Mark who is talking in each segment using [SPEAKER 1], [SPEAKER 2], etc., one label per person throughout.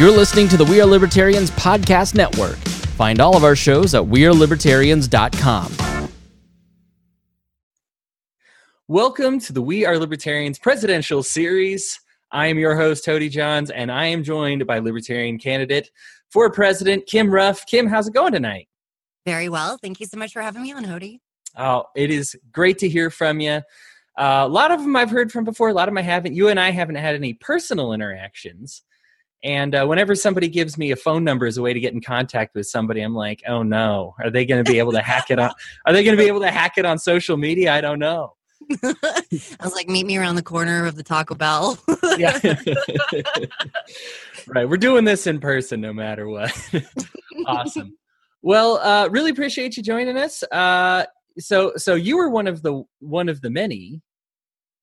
[SPEAKER 1] You're listening to the We Are Libertarians Podcast Network. Find all of our shows at WeareLibertarians.com. Welcome to the We Are Libertarians Presidential Series. I am your host, Hody Johns, and I am joined by Libertarian candidate for president, Kim Ruff. Kim, how's it going tonight?
[SPEAKER 2] Very well. Thank you so much for having me on, Hody.
[SPEAKER 1] Oh, it is great to hear from you. Uh, a lot of them I've heard from before, a lot of them I haven't. You and I haven't had any personal interactions. And uh, whenever somebody gives me a phone number as a way to get in contact with somebody, I'm like, oh no, are they going to be able to hack it on? Are they going to be able to hack it on social media? I don't know.
[SPEAKER 2] I was like, meet me around the corner of the Taco Bell.
[SPEAKER 1] yeah. right. We're doing this in person no matter what. awesome. Well, uh, really appreciate you joining us. Uh, so, so you were one of the one of the many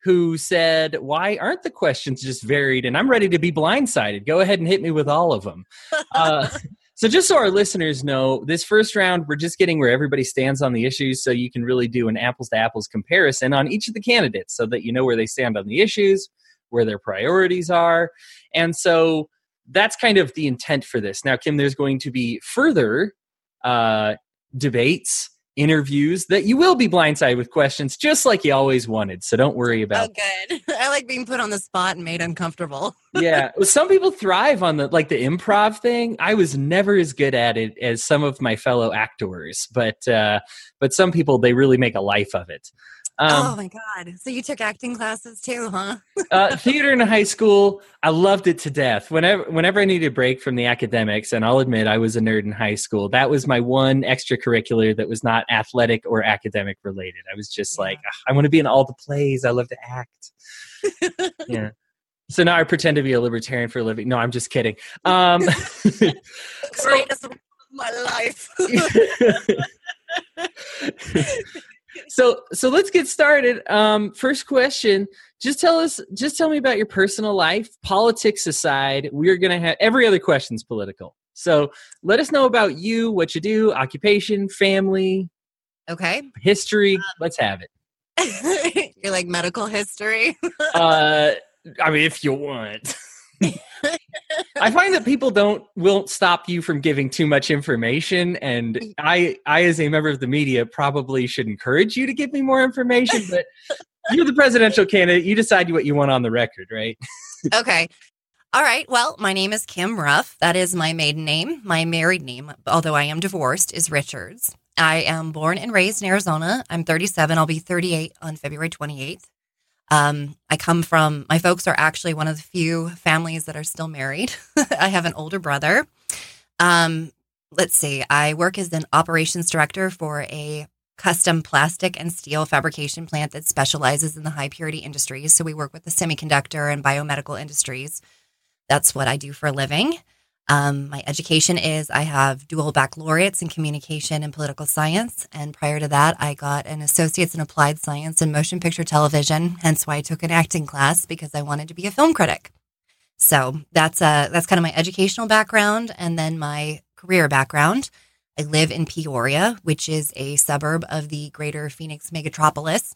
[SPEAKER 1] who said, Why aren't the questions just varied? And I'm ready to be blindsided. Go ahead and hit me with all of them. Uh, so, just so our listeners know, this first round, we're just getting where everybody stands on the issues so you can really do an apples to apples comparison on each of the candidates so that you know where they stand on the issues, where their priorities are. And so, that's kind of the intent for this. Now, Kim, there's going to be further uh, debates interviews that you will be blindsided with questions just like you always wanted. So don't worry about
[SPEAKER 2] Oh good. I like being put on the spot and made uncomfortable.
[SPEAKER 1] yeah. Some people thrive on the like the improv thing. I was never as good at it as some of my fellow actors, but uh but some people they really make a life of it.
[SPEAKER 2] Um, oh my god! So you took acting classes too, huh?
[SPEAKER 1] uh, theater in high school, I loved it to death. Whenever, whenever I needed a break from the academics, and I'll admit I was a nerd in high school. That was my one extracurricular that was not athletic or academic related. I was just yeah. like, I want to be in all the plays. I love to act. yeah. So now I pretend to be a libertarian for a living. No, I'm just kidding. Um,
[SPEAKER 2] Greatest of my life
[SPEAKER 1] so so let's get started. Um first question just tell us just tell me about your personal life politics aside we're gonna have every other question's political. So let us know about you what you do occupation family
[SPEAKER 2] okay.
[SPEAKER 1] history um, let's have
[SPEAKER 2] it. You're like medical history?
[SPEAKER 1] Uh i mean if you want I find that people don't won't stop you from giving too much information, and mm. I, I as a member of the media, probably should encourage you to give me more information. But you're the presidential candidate; you decide what you want on the record, right?
[SPEAKER 2] okay. All right. Well, my name is Kim Ruff. That is my maiden name. My married name, although I am divorced, is Richards. I am born and raised in Arizona. I'm 37. I'll be 38 on February 28th. Um, I come from, my folks are actually one of the few families that are still married. I have an older brother. Um, let's see, I work as an operations director for a custom plastic and steel fabrication plant that specializes in the high purity industries. So we work with the semiconductor and biomedical industries. That's what I do for a living. Um, my education is I have dual baccalaureates in communication and political science. And prior to that, I got an associate's in applied science and motion picture television. Hence why I took an acting class because I wanted to be a film critic. So that's uh, that's kind of my educational background, and then my career background. I live in Peoria, which is a suburb of the greater Phoenix megatropolis.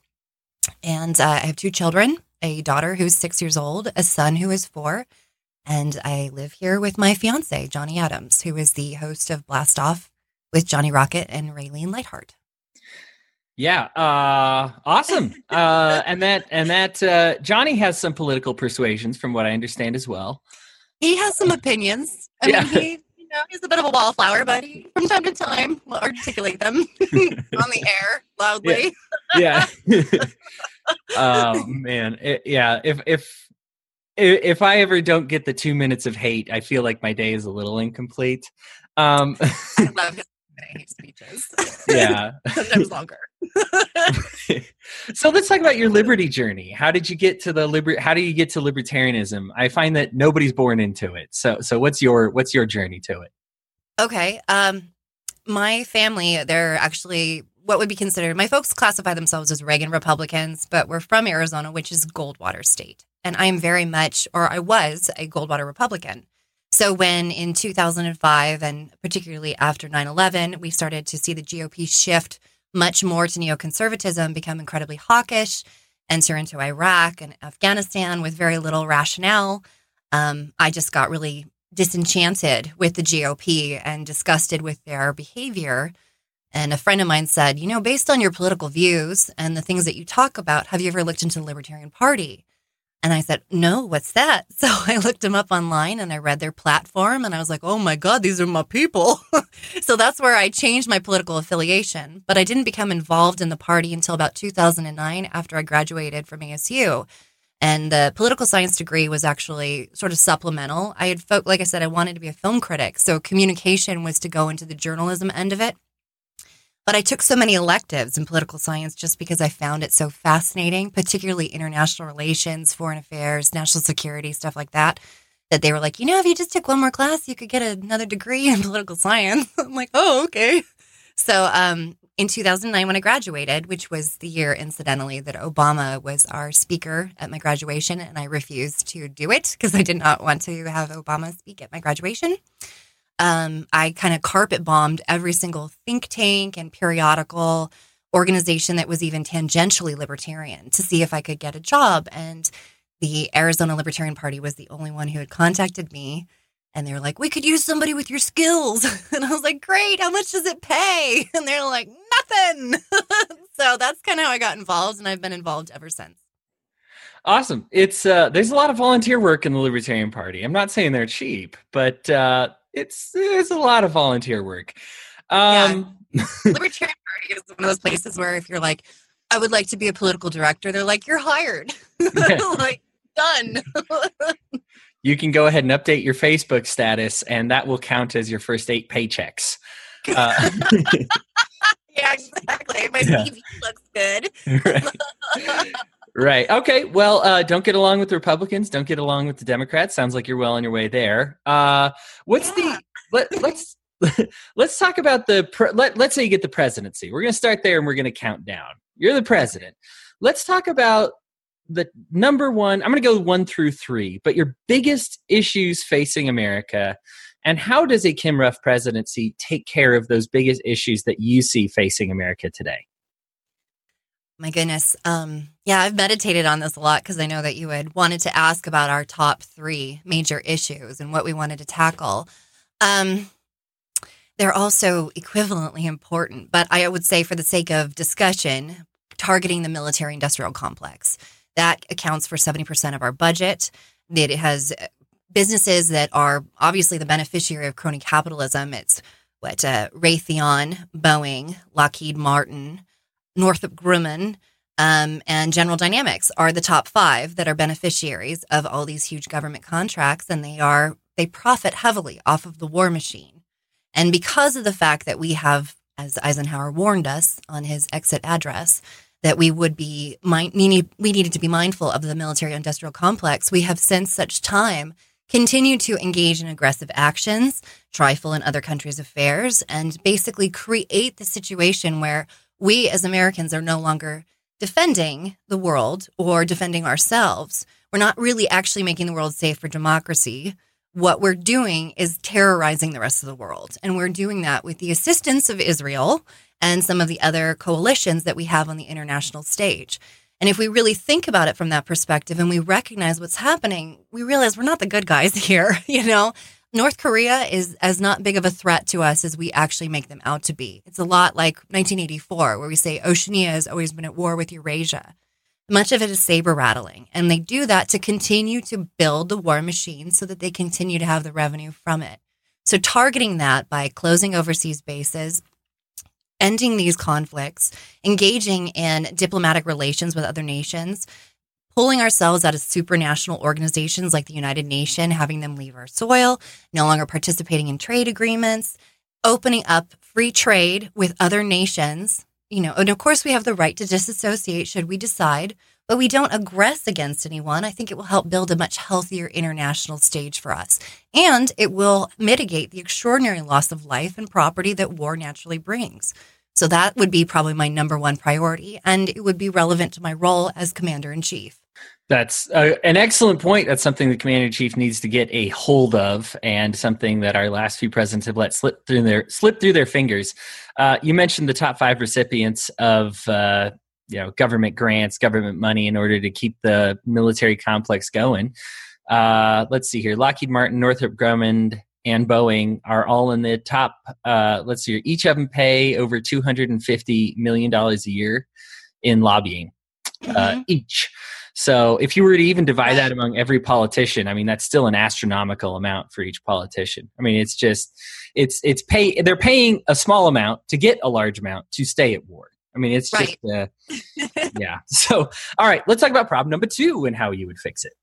[SPEAKER 2] And uh, I have two children a daughter who's six years old, a son who is four, and I live here with my fiance, Johnny Adams, who is the host of Blast Off with Johnny Rocket and Raylene Lightheart.
[SPEAKER 1] Yeah, uh, awesome. uh, and that and that uh, Johnny has some political persuasions, from what I understand as well.
[SPEAKER 2] He has some opinions. I yeah. mean, he, you know, he's a bit of a wallflower, but he, from time to time, will articulate them on the air loudly.
[SPEAKER 1] Yeah. yeah. oh man, it, yeah. If if if I ever don't get the two minutes of hate, I feel like my day is a little incomplete. Um,
[SPEAKER 2] I love his hate speeches.
[SPEAKER 1] Yeah,
[SPEAKER 2] sometimes longer.
[SPEAKER 1] so let's talk about your liberty journey. How did you get to the liber? How do you get to libertarianism? I find that nobody's born into it. So, so what's your what's your journey to it?
[SPEAKER 2] Okay, um, my family they're actually what would be considered. My folks classify themselves as Reagan Republicans, but we're from Arizona, which is Goldwater State and I'm very much, or I was, a Goldwater Republican. So when in 2005, and particularly after 9 11, we started to see the GOP shift much more to neoconservatism, become incredibly hawkish, enter into Iraq and Afghanistan with very little rationale. Um, I just got really disenchanted with the GOP and disgusted with their behavior. And a friend of mine said, You know, based on your political views and the things that you talk about, have you ever looked into the Libertarian Party? And I said, No, what's that? So I looked them up online and I read their platform and I was like, Oh my God, these are my people. so that's where I changed my political affiliation. But I didn't become involved in the party until about 2009 after I graduated from ASU. And the political science degree was actually sort of supplemental. I had, folk, like I said, I wanted to be a film critic. So communication was to go into the journalism end of it. But I took so many electives in political science just because I found it so fascinating, particularly international relations, foreign affairs, national security, stuff like that. That they were like, you know, if you just took one more class, you could get another degree in political science. I'm like, oh, okay. So um, in 2009 when I graduated, which was the year, incidentally, that Obama was our speaker at my graduation, and I refused to do it because I did not want to have Obama speak at my graduation. Um, I kind of carpet bombed every single think tank and periodical organization that was even tangentially libertarian to see if I could get a job. And the Arizona Libertarian Party was the only one who had contacted me and they were like, we could use somebody with your skills. And I was like, great. How much does it pay? And they're like, nothing. so that's kind of how I got involved. And I've been involved ever since.
[SPEAKER 1] Awesome. It's uh, there's a lot of volunteer work in the Libertarian Party. I'm not saying they're cheap, but uh, it's there's a lot of volunteer work. Um,
[SPEAKER 2] yeah. Libertarian Party is one of those places where if you're like, I would like to be a political director, they're like, you're hired. like done
[SPEAKER 1] you can go ahead and update your Facebook status, and that will count as your first eight paychecks. Uh,
[SPEAKER 2] yeah, exactly. My yeah. TV looks good.
[SPEAKER 1] right. Right. Okay. Well, uh, don't get along with the Republicans. Don't get along with the Democrats. Sounds like you're well on your way there. Uh, what's yeah. the let, let's let's talk about the pre- let, let's say you get the presidency. We're going to start there, and we're going to count down. You're the president. Let's talk about the number one, I'm going to go one through three, but your biggest issues facing America, and how does a Kim Ruff presidency take care of those biggest issues that you see facing America today?
[SPEAKER 2] My goodness. Um, yeah, I've meditated on this a lot because I know that you had wanted to ask about our top three major issues and what we wanted to tackle. Um, they're also equivalently important, but I would say, for the sake of discussion, targeting the military industrial complex. That accounts for 70% of our budget. It has businesses that are obviously the beneficiary of crony capitalism. It's what uh, Raytheon, Boeing, Lockheed Martin, Northrop Grumman, um, and General Dynamics are the top five that are beneficiaries of all these huge government contracts, and they are they profit heavily off of the war machine. And because of the fact that we have, as Eisenhower warned us on his exit address, that we would be we needed to be mindful of the military industrial complex. We have since such time continued to engage in aggressive actions, trifle in other countries' affairs, and basically create the situation where we as Americans are no longer defending the world or defending ourselves. We're not really actually making the world safe for democracy. What we're doing is terrorizing the rest of the world. And we're doing that with the assistance of Israel and some of the other coalitions that we have on the international stage. And if we really think about it from that perspective and we recognize what's happening, we realize we're not the good guys here. you know, North Korea is as not big of a threat to us as we actually make them out to be. It's a lot like 1984, where we say Oceania has always been at war with Eurasia. Much of it is saber rattling, and they do that to continue to build the war machine so that they continue to have the revenue from it. So, targeting that by closing overseas bases, ending these conflicts, engaging in diplomatic relations with other nations, pulling ourselves out of supranational organizations like the United Nations, having them leave our soil, no longer participating in trade agreements, opening up free trade with other nations. You know, and of course, we have the right to disassociate should we decide, but we don't aggress against anyone. I think it will help build a much healthier international stage for us. And it will mitigate the extraordinary loss of life and property that war naturally brings. So that would be probably my number one priority. And it would be relevant to my role as commander in chief.
[SPEAKER 1] That's uh, an excellent point. That's something the commander in chief needs to get a hold of, and something that our last few presidents have let slip through their slip through their fingers. Uh, you mentioned the top five recipients of uh, you know government grants, government money in order to keep the military complex going. Uh, let's see here. Lockheed Martin, Northrop Grumman, and Boeing are all in the top. Uh, let's see here. Each of them pay over $250 million a year in lobbying uh, mm-hmm. each. So if you were to even divide that among every politician, I mean that's still an astronomical amount for each politician. I mean it's just it's it's pay they're paying a small amount to get a large amount to stay at war. I mean it's right. just uh, yeah. So all right, let's talk about problem number 2 and how you would fix it.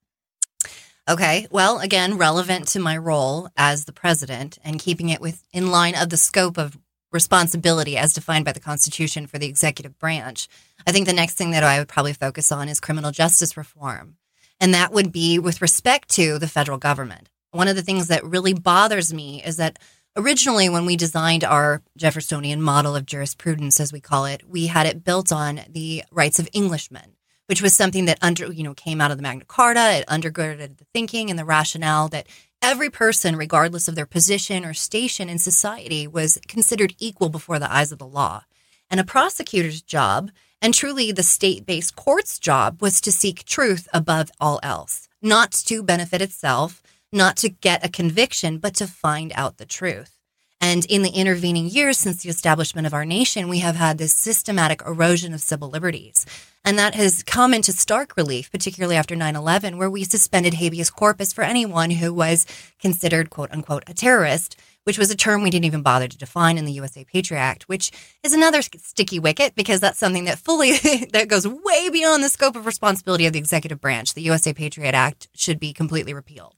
[SPEAKER 2] Okay. Well, again, relevant to my role as the president and keeping it with in line of the scope of responsibility as defined by the Constitution for the executive branch. I think the next thing that I would probably focus on is criminal justice reform. And that would be with respect to the federal government. One of the things that really bothers me is that originally, when we designed our Jeffersonian model of jurisprudence, as we call it, we had it built on the rights of Englishmen, which was something that under, you know, came out of the Magna Carta. It undergirded the thinking and the rationale that every person, regardless of their position or station in society, was considered equal before the eyes of the law. And a prosecutor's job, and truly the state based court's job, was to seek truth above all else, not to benefit itself, not to get a conviction, but to find out the truth. And in the intervening years since the establishment of our nation, we have had this systematic erosion of civil liberties. And that has come into stark relief, particularly after 9 11, where we suspended habeas corpus for anyone who was considered, quote unquote, a terrorist, which was a term we didn't even bother to define in the USA Patriot Act, which is another sticky wicket because that's something that fully that goes way beyond the scope of responsibility of the executive branch. The USA Patriot Act should be completely repealed.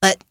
[SPEAKER 2] But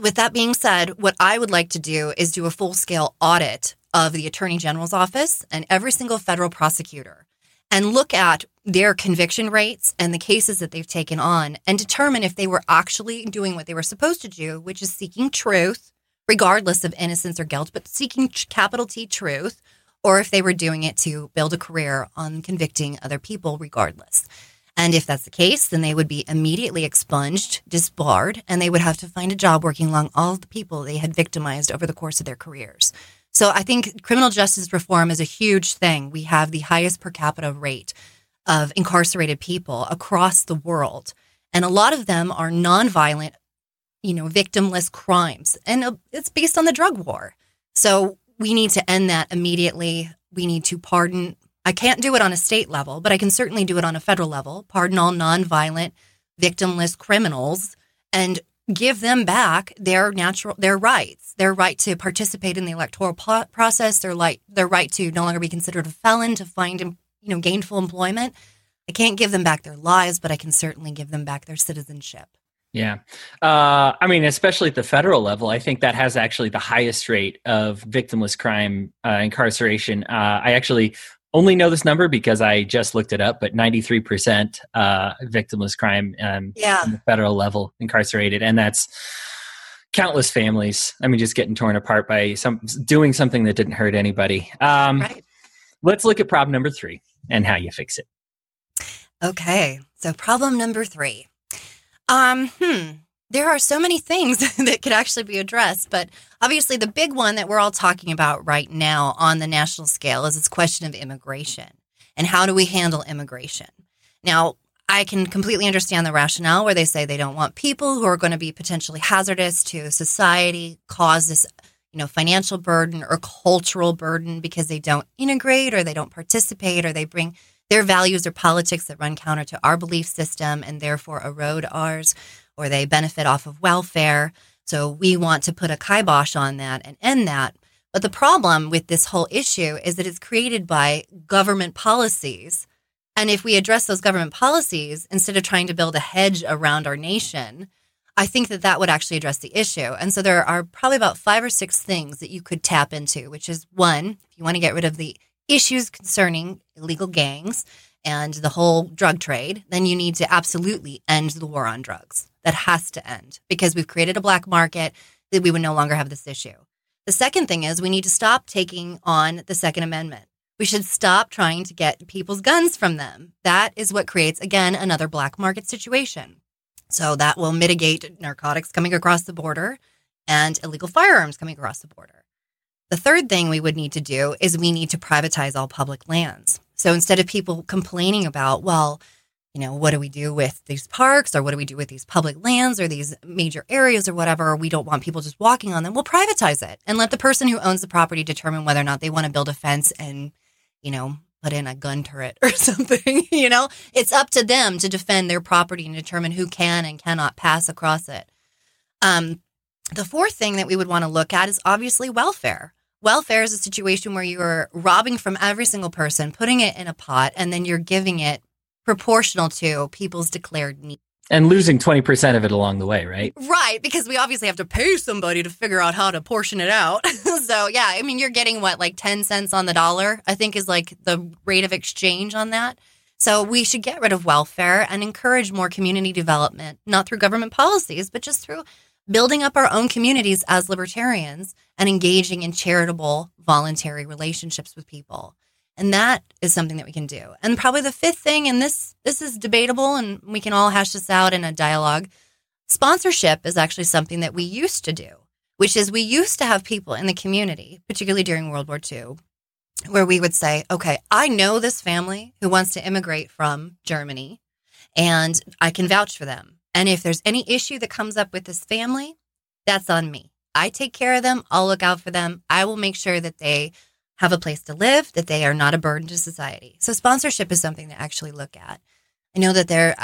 [SPEAKER 2] with that being said, what I would like to do is do a full scale audit of the Attorney General's office and every single federal prosecutor and look at their conviction rates and the cases that they've taken on and determine if they were actually doing what they were supposed to do, which is seeking truth, regardless of innocence or guilt, but seeking capital T truth, or if they were doing it to build a career on convicting other people, regardless. And if that's the case, then they would be immediately expunged, disbarred, and they would have to find a job working along all the people they had victimized over the course of their careers. So I think criminal justice reform is a huge thing. We have the highest per capita rate of incarcerated people across the world. And a lot of them are nonviolent, you know, victimless crimes. And uh, it's based on the drug war. So we need to end that immediately. We need to pardon I can't do it on a state level, but I can certainly do it on a federal level. Pardon all nonviolent, victimless criminals and give them back their natural their rights, their right to participate in the electoral po- process, their right their right to no longer be considered a felon, to find you know gainful employment. I can't give them back their lives, but I can certainly give them back their citizenship.
[SPEAKER 1] Yeah. Uh, I mean, especially at the federal level, I think that has actually the highest rate of victimless crime uh, incarceration. Uh, I actually only know this number because I just looked it up, but 93% uh, victimless crime um,
[SPEAKER 2] yeah.
[SPEAKER 1] the federal level incarcerated. And that's countless families. I mean, just getting torn apart by some doing something that didn't hurt anybody. Um, right. Let's look at problem number three and how you fix it.
[SPEAKER 2] Okay. So problem number three. Um, hmm there are so many things that could actually be addressed. But obviously, the big one that we're all talking about right now on the national scale is this question of immigration and how do we handle immigration? Now, I can completely understand the rationale where they say they don't want people who are going to be potentially hazardous to society, cause this, you know, financial burden or cultural burden because they don't integrate or they don't participate or they bring their values or politics that run counter to our belief system and therefore erode ours or they benefit off of welfare. So we want to put a kibosh on that and end that. But the problem with this whole issue is that it's created by government policies. And if we address those government policies instead of trying to build a hedge around our nation, I think that that would actually address the issue. And so there are probably about five or six things that you could tap into, which is one, if you want to get rid of the issues concerning illegal gangs and the whole drug trade, then you need to absolutely end the war on drugs. That has to end because we've created a black market that we would no longer have this issue. The second thing is we need to stop taking on the Second Amendment. We should stop trying to get people's guns from them. That is what creates, again, another black market situation. So that will mitigate narcotics coming across the border and illegal firearms coming across the border. The third thing we would need to do is we need to privatize all public lands. So instead of people complaining about, well, you know, what do we do with these parks or what do we do with these public lands or these major areas or whatever? We don't want people just walking on them. We'll privatize it and let the person who owns the property determine whether or not they want to build a fence and, you know, put in a gun turret or something. you know, it's up to them to defend their property and determine who can and cannot pass across it. Um, the fourth thing that we would want to look at is obviously welfare. Welfare is a situation where you're robbing from every single person, putting it in a pot, and then you're giving it proportional to people's declared needs.
[SPEAKER 1] And losing 20% of it along the way, right?
[SPEAKER 2] Right, because we obviously have to pay somebody to figure out how to portion it out. so, yeah, I mean, you're getting what, like 10 cents on the dollar, I think is like the rate of exchange on that. So, we should get rid of welfare and encourage more community development, not through government policies, but just through building up our own communities as libertarians and engaging in charitable, voluntary relationships with people. And that is something that we can do. And probably the fifth thing, and this this is debatable and we can all hash this out in a dialogue. Sponsorship is actually something that we used to do, which is we used to have people in the community, particularly during World War II, where we would say, okay, I know this family who wants to immigrate from Germany and I can vouch for them. And if there's any issue that comes up with this family, that's on me. I take care of them. I'll look out for them. I will make sure that they have a place to live, that they are not a burden to society. So sponsorship is something to actually look at. I know that there,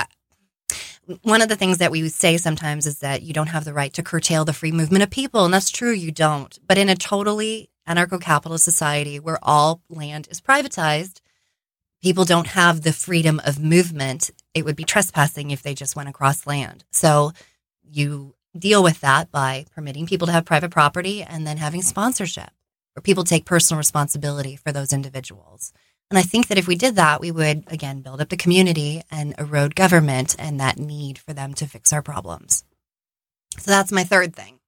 [SPEAKER 2] one of the things that we say sometimes is that you don't have the right to curtail the free movement of people. And that's true, you don't. But in a totally anarcho capitalist society where all land is privatized, people don't have the freedom of movement. It would be trespassing if they just went across land. So you deal with that by permitting people to have private property and then having sponsorship where people take personal responsibility for those individuals. And I think that if we did that, we would, again, build up the community and erode government and that need for them to fix our problems. So that's my third thing.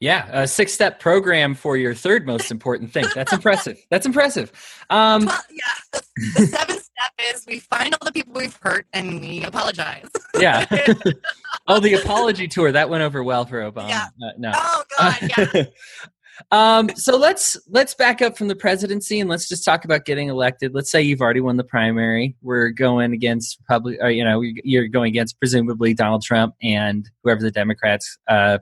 [SPEAKER 1] Yeah, a six step program for your third most important thing. That's impressive. That's impressive. Um,
[SPEAKER 2] well, yeah, the seventh step is we find all the people we've hurt and we apologize.
[SPEAKER 1] yeah. oh, the apology tour that went over well for Obama.
[SPEAKER 2] Yeah.
[SPEAKER 1] Uh, no.
[SPEAKER 2] Oh God. Yeah.
[SPEAKER 1] um, so let's let's back up from the presidency and let's just talk about getting elected. Let's say you've already won the primary. We're going against public, or, you know, you're going against presumably Donald Trump and whoever the Democrats uh,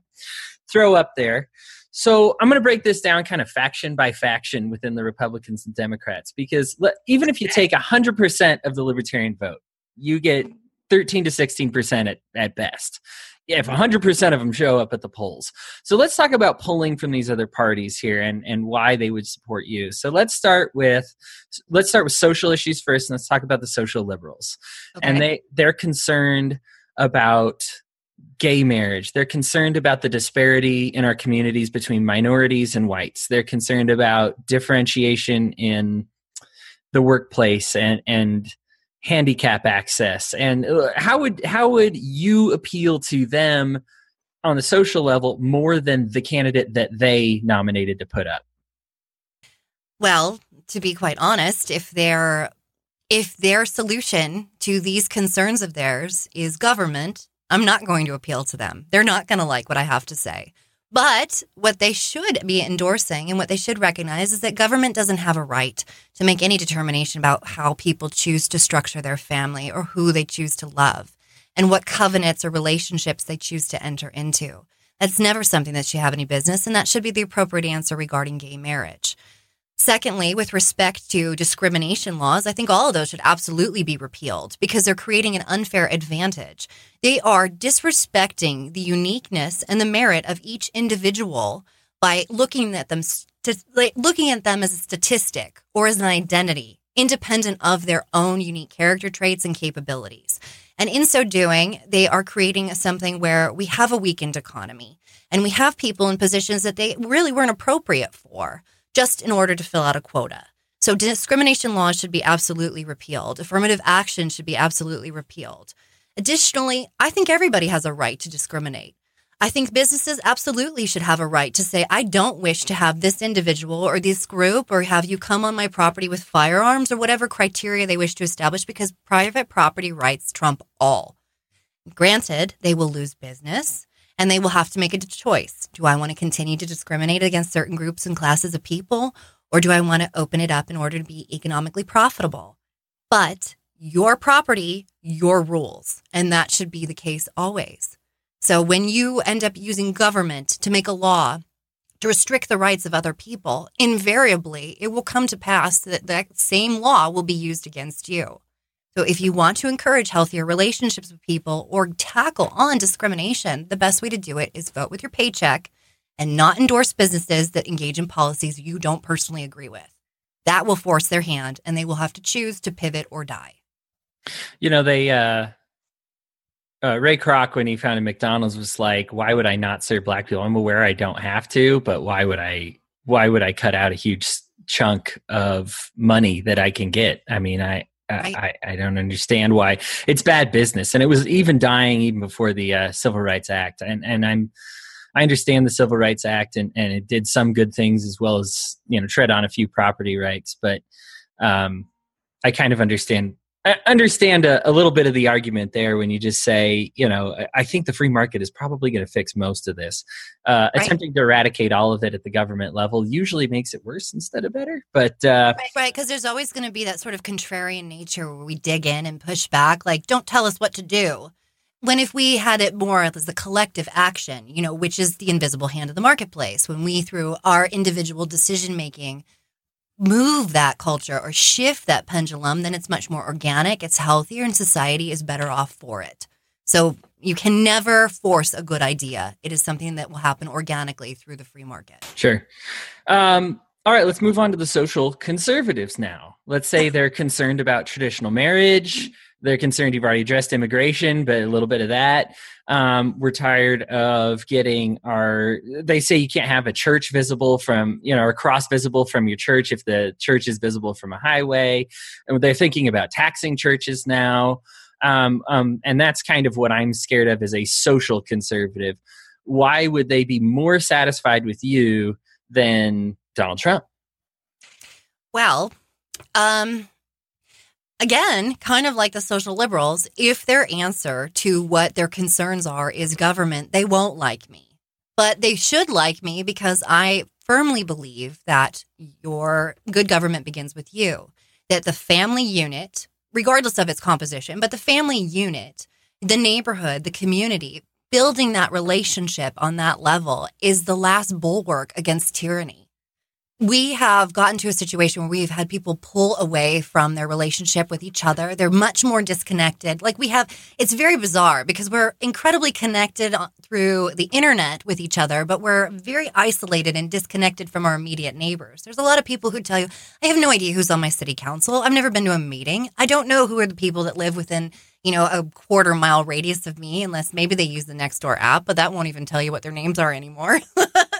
[SPEAKER 1] throw up there. So I'm going to break this down kind of faction by faction within the Republicans and Democrats because even if you take 100% of the libertarian vote, you get 13 to 16% at, at best. If 100% of them show up at the polls. So let's talk about polling from these other parties here and, and why they would support you. So let's start with let's start with social issues first and let's talk about the social liberals. Okay. And they they're concerned about gay marriage. They're concerned about the disparity in our communities between minorities and whites. They're concerned about differentiation in the workplace and and handicap access. And uh, how would how would you appeal to them on the social level more than the candidate that they nominated to put up?
[SPEAKER 2] Well, to be quite honest, if their if their solution to these concerns of theirs is government, I'm not going to appeal to them. They're not going to like what I have to say. But what they should be endorsing and what they should recognize is that government doesn't have a right to make any determination about how people choose to structure their family or who they choose to love and what covenants or relationships they choose to enter into. That's never something that should have any business, and that should be the appropriate answer regarding gay marriage. Secondly, with respect to discrimination laws, I think all of those should absolutely be repealed because they're creating an unfair advantage. They are disrespecting the uniqueness and the merit of each individual by looking at them looking at them as a statistic or as an identity independent of their own unique character traits and capabilities. And in so doing, they are creating something where we have a weakened economy and we have people in positions that they really weren't appropriate for just in order to fill out a quota. So discrimination laws should be absolutely repealed. Affirmative action should be absolutely repealed. Additionally, I think everybody has a right to discriminate. I think businesses absolutely should have a right to say, I don't wish to have this individual or this group or have you come on my property with firearms or whatever criteria they wish to establish because private property rights trump all. Granted, they will lose business and they will have to make a choice. Do I want to continue to discriminate against certain groups and classes of people, or do I want to open it up in order to be economically profitable? But your property, your rules. And that should be the case always. So when you end up using government to make a law to restrict the rights of other people, invariably it will come to pass that that same law will be used against you. So if you want to encourage healthier relationships with people or tackle on discrimination, the best way to do it is vote with your paycheck and not endorse businesses that engage in policies you don't personally agree with. That will force their hand and they will have to choose to pivot or die.
[SPEAKER 1] You know, they uh uh, Ray Kroc, when he founded McDonald's, was like, "Why would I not serve black people? I'm aware I don't have to, but why would I? Why would I cut out a huge chunk of money that I can get? I mean, I I, I, don't understand why it's bad business, and it was even dying even before the uh, Civil Rights Act. And and I'm I understand the Civil Rights Act, and and it did some good things as well as you know tread on a few property rights, but um, I kind of understand I understand a, a, little bit of the argument there when you just say, you know, I think the free market is probably going to fix most of this. Uh, right. Attempting to eradicate all of it at the government level usually makes it worse instead of better. But uh,
[SPEAKER 2] right, right, because there's always going to be that sort of contrarian nature where we dig in and push back, like, don't tell us what to do. When if we had it more as a collective action, you know, which is the invisible hand of the marketplace, when we through our individual decision making move that culture or shift that pendulum, then it's much more organic, it's healthier, and society is better off for it. So you can never force a good idea. It is something that will happen organically through the free market.
[SPEAKER 1] Sure. Um, all right, let's move on to the social conservatives now. Let's say they're concerned about traditional marriage. They're concerned you've already addressed immigration, but a little bit of that. Um, we're tired of getting our. They say you can't have a church visible from, you know, a cross visible from your church if the church is visible from a highway. And they're thinking about taxing churches now. Um, um, and that's kind of what I'm scared of as a social conservative. Why would they be more satisfied with you than Donald Trump?
[SPEAKER 2] Well, um, again, kind of like the social liberals, if their answer to what their concerns are is government, they won't like me. But they should like me because I firmly believe that your good government begins with you, that the family unit, regardless of its composition, but the family unit, the neighborhood, the community, building that relationship on that level is the last bulwark against tyranny we have gotten to a situation where we've had people pull away from their relationship with each other. They're much more disconnected. Like we have, it's very bizarre because we're incredibly connected through the internet with each other, but we're very isolated and disconnected from our immediate neighbors. There's a lot of people who tell you, I have no idea who's on my city council. I've never been to a meeting. I don't know who are the people that live within you know, a quarter mile radius of me, unless maybe they use the Nextdoor app, but that won't even tell you what their names are anymore.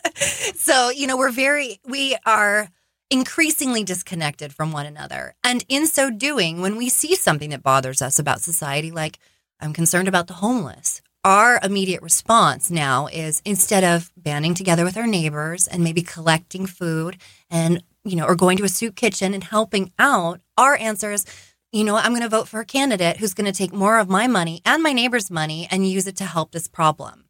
[SPEAKER 2] so, you know, we're very, we are increasingly disconnected from one another. And in so doing, when we see something that bothers us about society, like I'm concerned about the homeless, our immediate response now is instead of banding together with our neighbors and maybe collecting food and, you know, or going to a soup kitchen and helping out, our answer is, you know, I'm going to vote for a candidate who's going to take more of my money and my neighbor's money and use it to help this problem.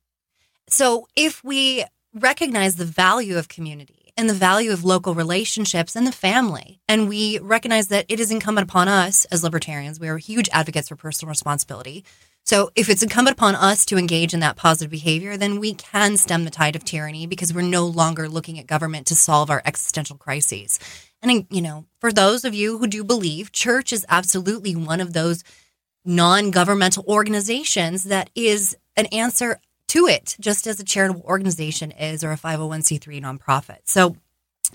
[SPEAKER 2] So if we recognize the value of community and the value of local relationships and the family. And we recognize that it is incumbent upon us as libertarians. We are huge advocates for personal responsibility. So if it's incumbent upon us to engage in that positive behavior, then we can stem the tide of tyranny because we're no longer looking at government to solve our existential crises. And, you know, for those of you who do believe, church is absolutely one of those non governmental organizations that is an answer to it, just as a charitable organization is or a 501c3 nonprofit. So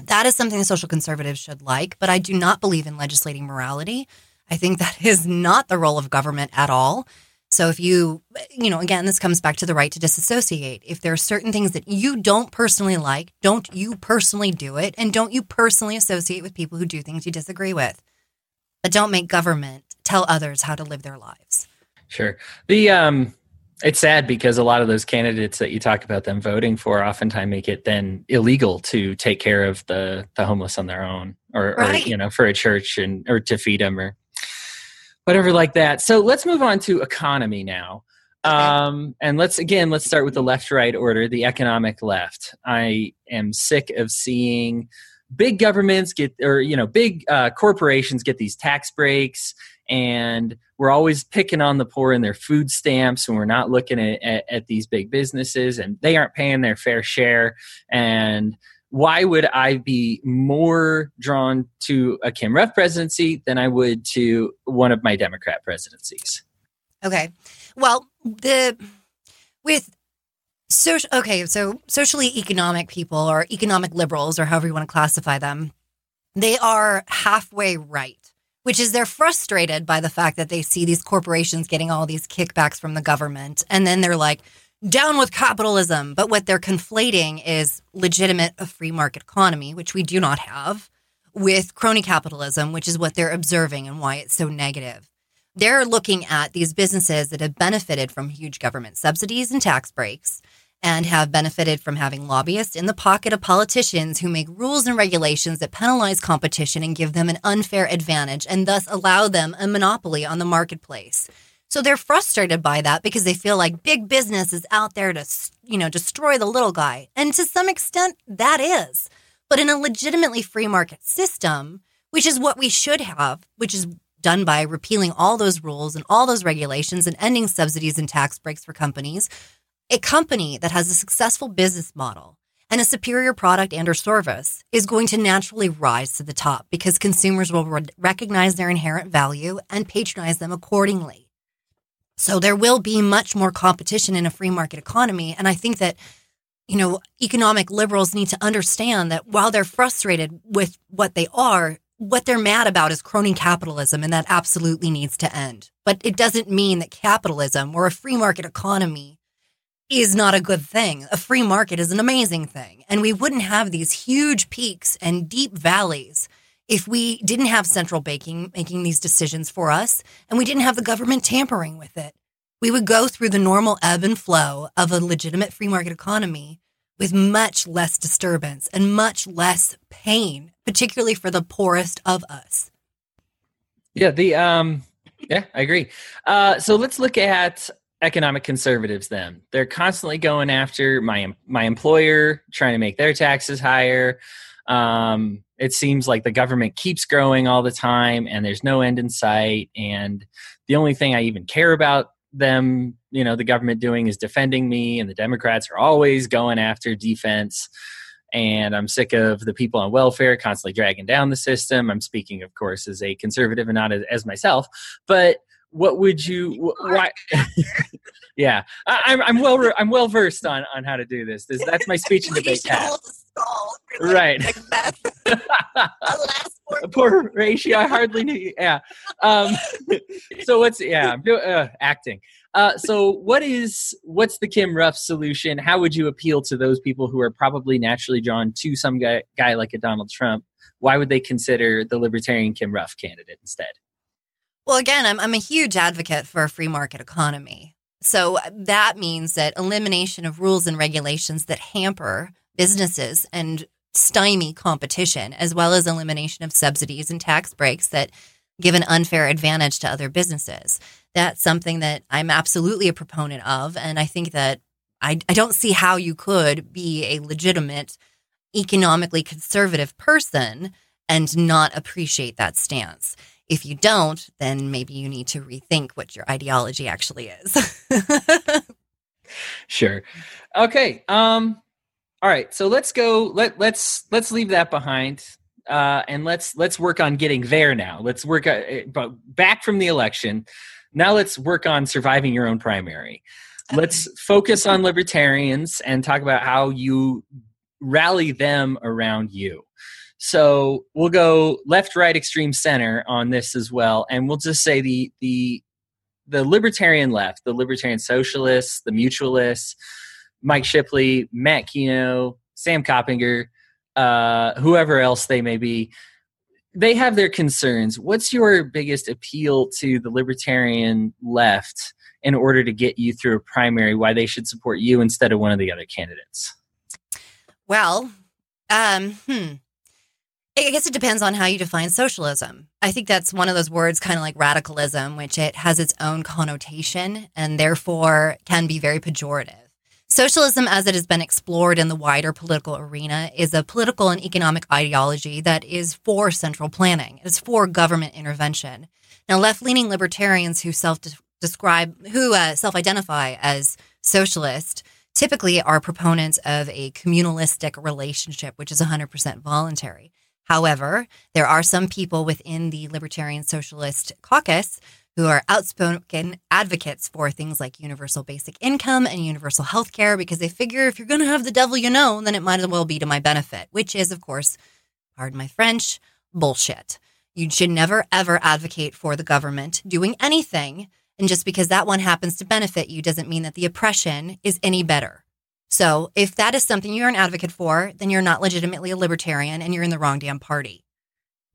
[SPEAKER 2] that is something the social conservatives should like, but I do not believe in legislating morality. I think that is not the role of government at all. So if you, you know, again, this comes back to the right to disassociate. If there are certain things that you don't personally like, don't you personally do it, and don't you personally associate with people who do things you disagree with. But don't make government tell others how to live their lives.
[SPEAKER 1] Sure. The um it's sad because a lot of those candidates that you talk about them voting for oftentimes make it then illegal to take care of the the homeless on their own or, right. or you know for a church and or to feed them or whatever like that so let's move on to economy now okay. um, and let's again let's start with the left right order the economic left i am sick of seeing big governments get or you know big uh, corporations get these tax breaks and we're always picking on the poor and their food stamps and we're not looking at, at, at these big businesses and they aren't paying their fair share and why would I be more drawn to a Kim Ruff presidency than I would to one of my Democrat presidencies?
[SPEAKER 2] Okay. Well, the with social okay, so socially economic people or economic liberals or however you want to classify them, they are halfway right, which is they're frustrated by the fact that they see these corporations getting all these kickbacks from the government and then they're like down with capitalism. But what they're conflating is legitimate a free market economy, which we do not have, with crony capitalism, which is what they're observing and why it's so negative. They're looking at these businesses that have benefited from huge government subsidies and tax breaks and have benefited from having lobbyists in the pocket of politicians who make rules and regulations that penalize competition and give them an unfair advantage and thus allow them a monopoly on the marketplace. So they're frustrated by that because they feel like big business is out there to, you know, destroy the little guy. And to some extent, that is. But in a legitimately free market system, which is what we should have, which is done by repealing all those rules and all those regulations and ending subsidies and tax breaks for companies, a company that has a successful business model and a superior product and or service is going to naturally rise to the top because consumers will re- recognize their inherent value and patronize them accordingly. So there will be much more competition in a free market economy. And I think that, you know, economic liberals need to understand that while they're frustrated with what they are, what they're mad about is crony capitalism, and that absolutely needs to end. But it doesn't mean that capitalism or a free market economy is not a good thing. A free market is an amazing thing. And we wouldn't have these huge peaks and deep valleys if we didn't have central banking making these decisions for us and we didn't have the government tampering with it. We would go through the normal ebb and flow of a legitimate free market economy with much less disturbance and much less pain, particularly for the poorest of us.
[SPEAKER 1] Yeah, the um yeah, I agree. Uh so let's look at economic conservatives then. They're constantly going after my my employer, trying to make their taxes higher. Um it seems like the government keeps growing all the time and there's no end in sight and the only thing i even care about them you know the government doing is defending me and the democrats are always going after defense and i'm sick of the people on welfare constantly dragging down the system i'm speaking of course as a conservative and not as, as myself but what would you why yeah I, am I'm well i'm well versed on on how to do this, this that's my speech and debate right. poor ratio i hardly knew yeah. Um so what's yeah i'm doing uh, acting. Uh so what is what's the kim ruff solution? How would you appeal to those people who are probably naturally drawn to some guy guy like a donald trump? Why would they consider the libertarian kim ruff candidate instead
[SPEAKER 2] well, again, I'm, I'm a huge advocate for a free market economy. So uh, that means that elimination of rules and regulations that hamper businesses and stymie competition, as well as elimination of subsidies and tax breaks that give an unfair advantage to other businesses. That's something that I'm absolutely a proponent of. And I think that I, I don't see how you could be a legitimate, economically conservative person and not appreciate that stance. If you don't, then maybe you need to rethink what your ideology actually is.
[SPEAKER 1] sure. Okay. Um all right. So let's go let let's let's leave that behind. Uh, and let's let's work on getting there now. Let's work uh, but back from the election. Now let's work on surviving your own primary. Let's focus on libertarians and talk about how you rally them around you. So we'll go left, right, extreme, center on this as well, and we'll just say the the the libertarian left, the libertarian socialists, the mutualists, Mike Shipley, Matt Keno, Sam Coppinger, uh, whoever else they may be, they have their concerns. What's your biggest appeal to the libertarian left in order to get you through a primary? Why they should support you instead of one of the other candidates?
[SPEAKER 2] Well, um, hmm. I guess it depends on how you define socialism. I think that's one of those words, kind of like radicalism, which it has its own connotation and therefore can be very pejorative. Socialism, as it has been explored in the wider political arena, is a political and economic ideology that is for central planning. It's for government intervention. Now, left leaning libertarians who self describe, who uh, self identify as socialist, typically are proponents of a communalistic relationship, which is 100% voluntary. However, there are some people within the Libertarian Socialist Caucus who are outspoken advocates for things like universal basic income and universal health care because they figure if you're going to have the devil you know, then it might as well be to my benefit, which is, of course, pardon my French, bullshit. You should never, ever advocate for the government doing anything. And just because that one happens to benefit you doesn't mean that the oppression is any better. So if that is something you're an advocate for, then you're not legitimately a libertarian and you're in the wrong damn party.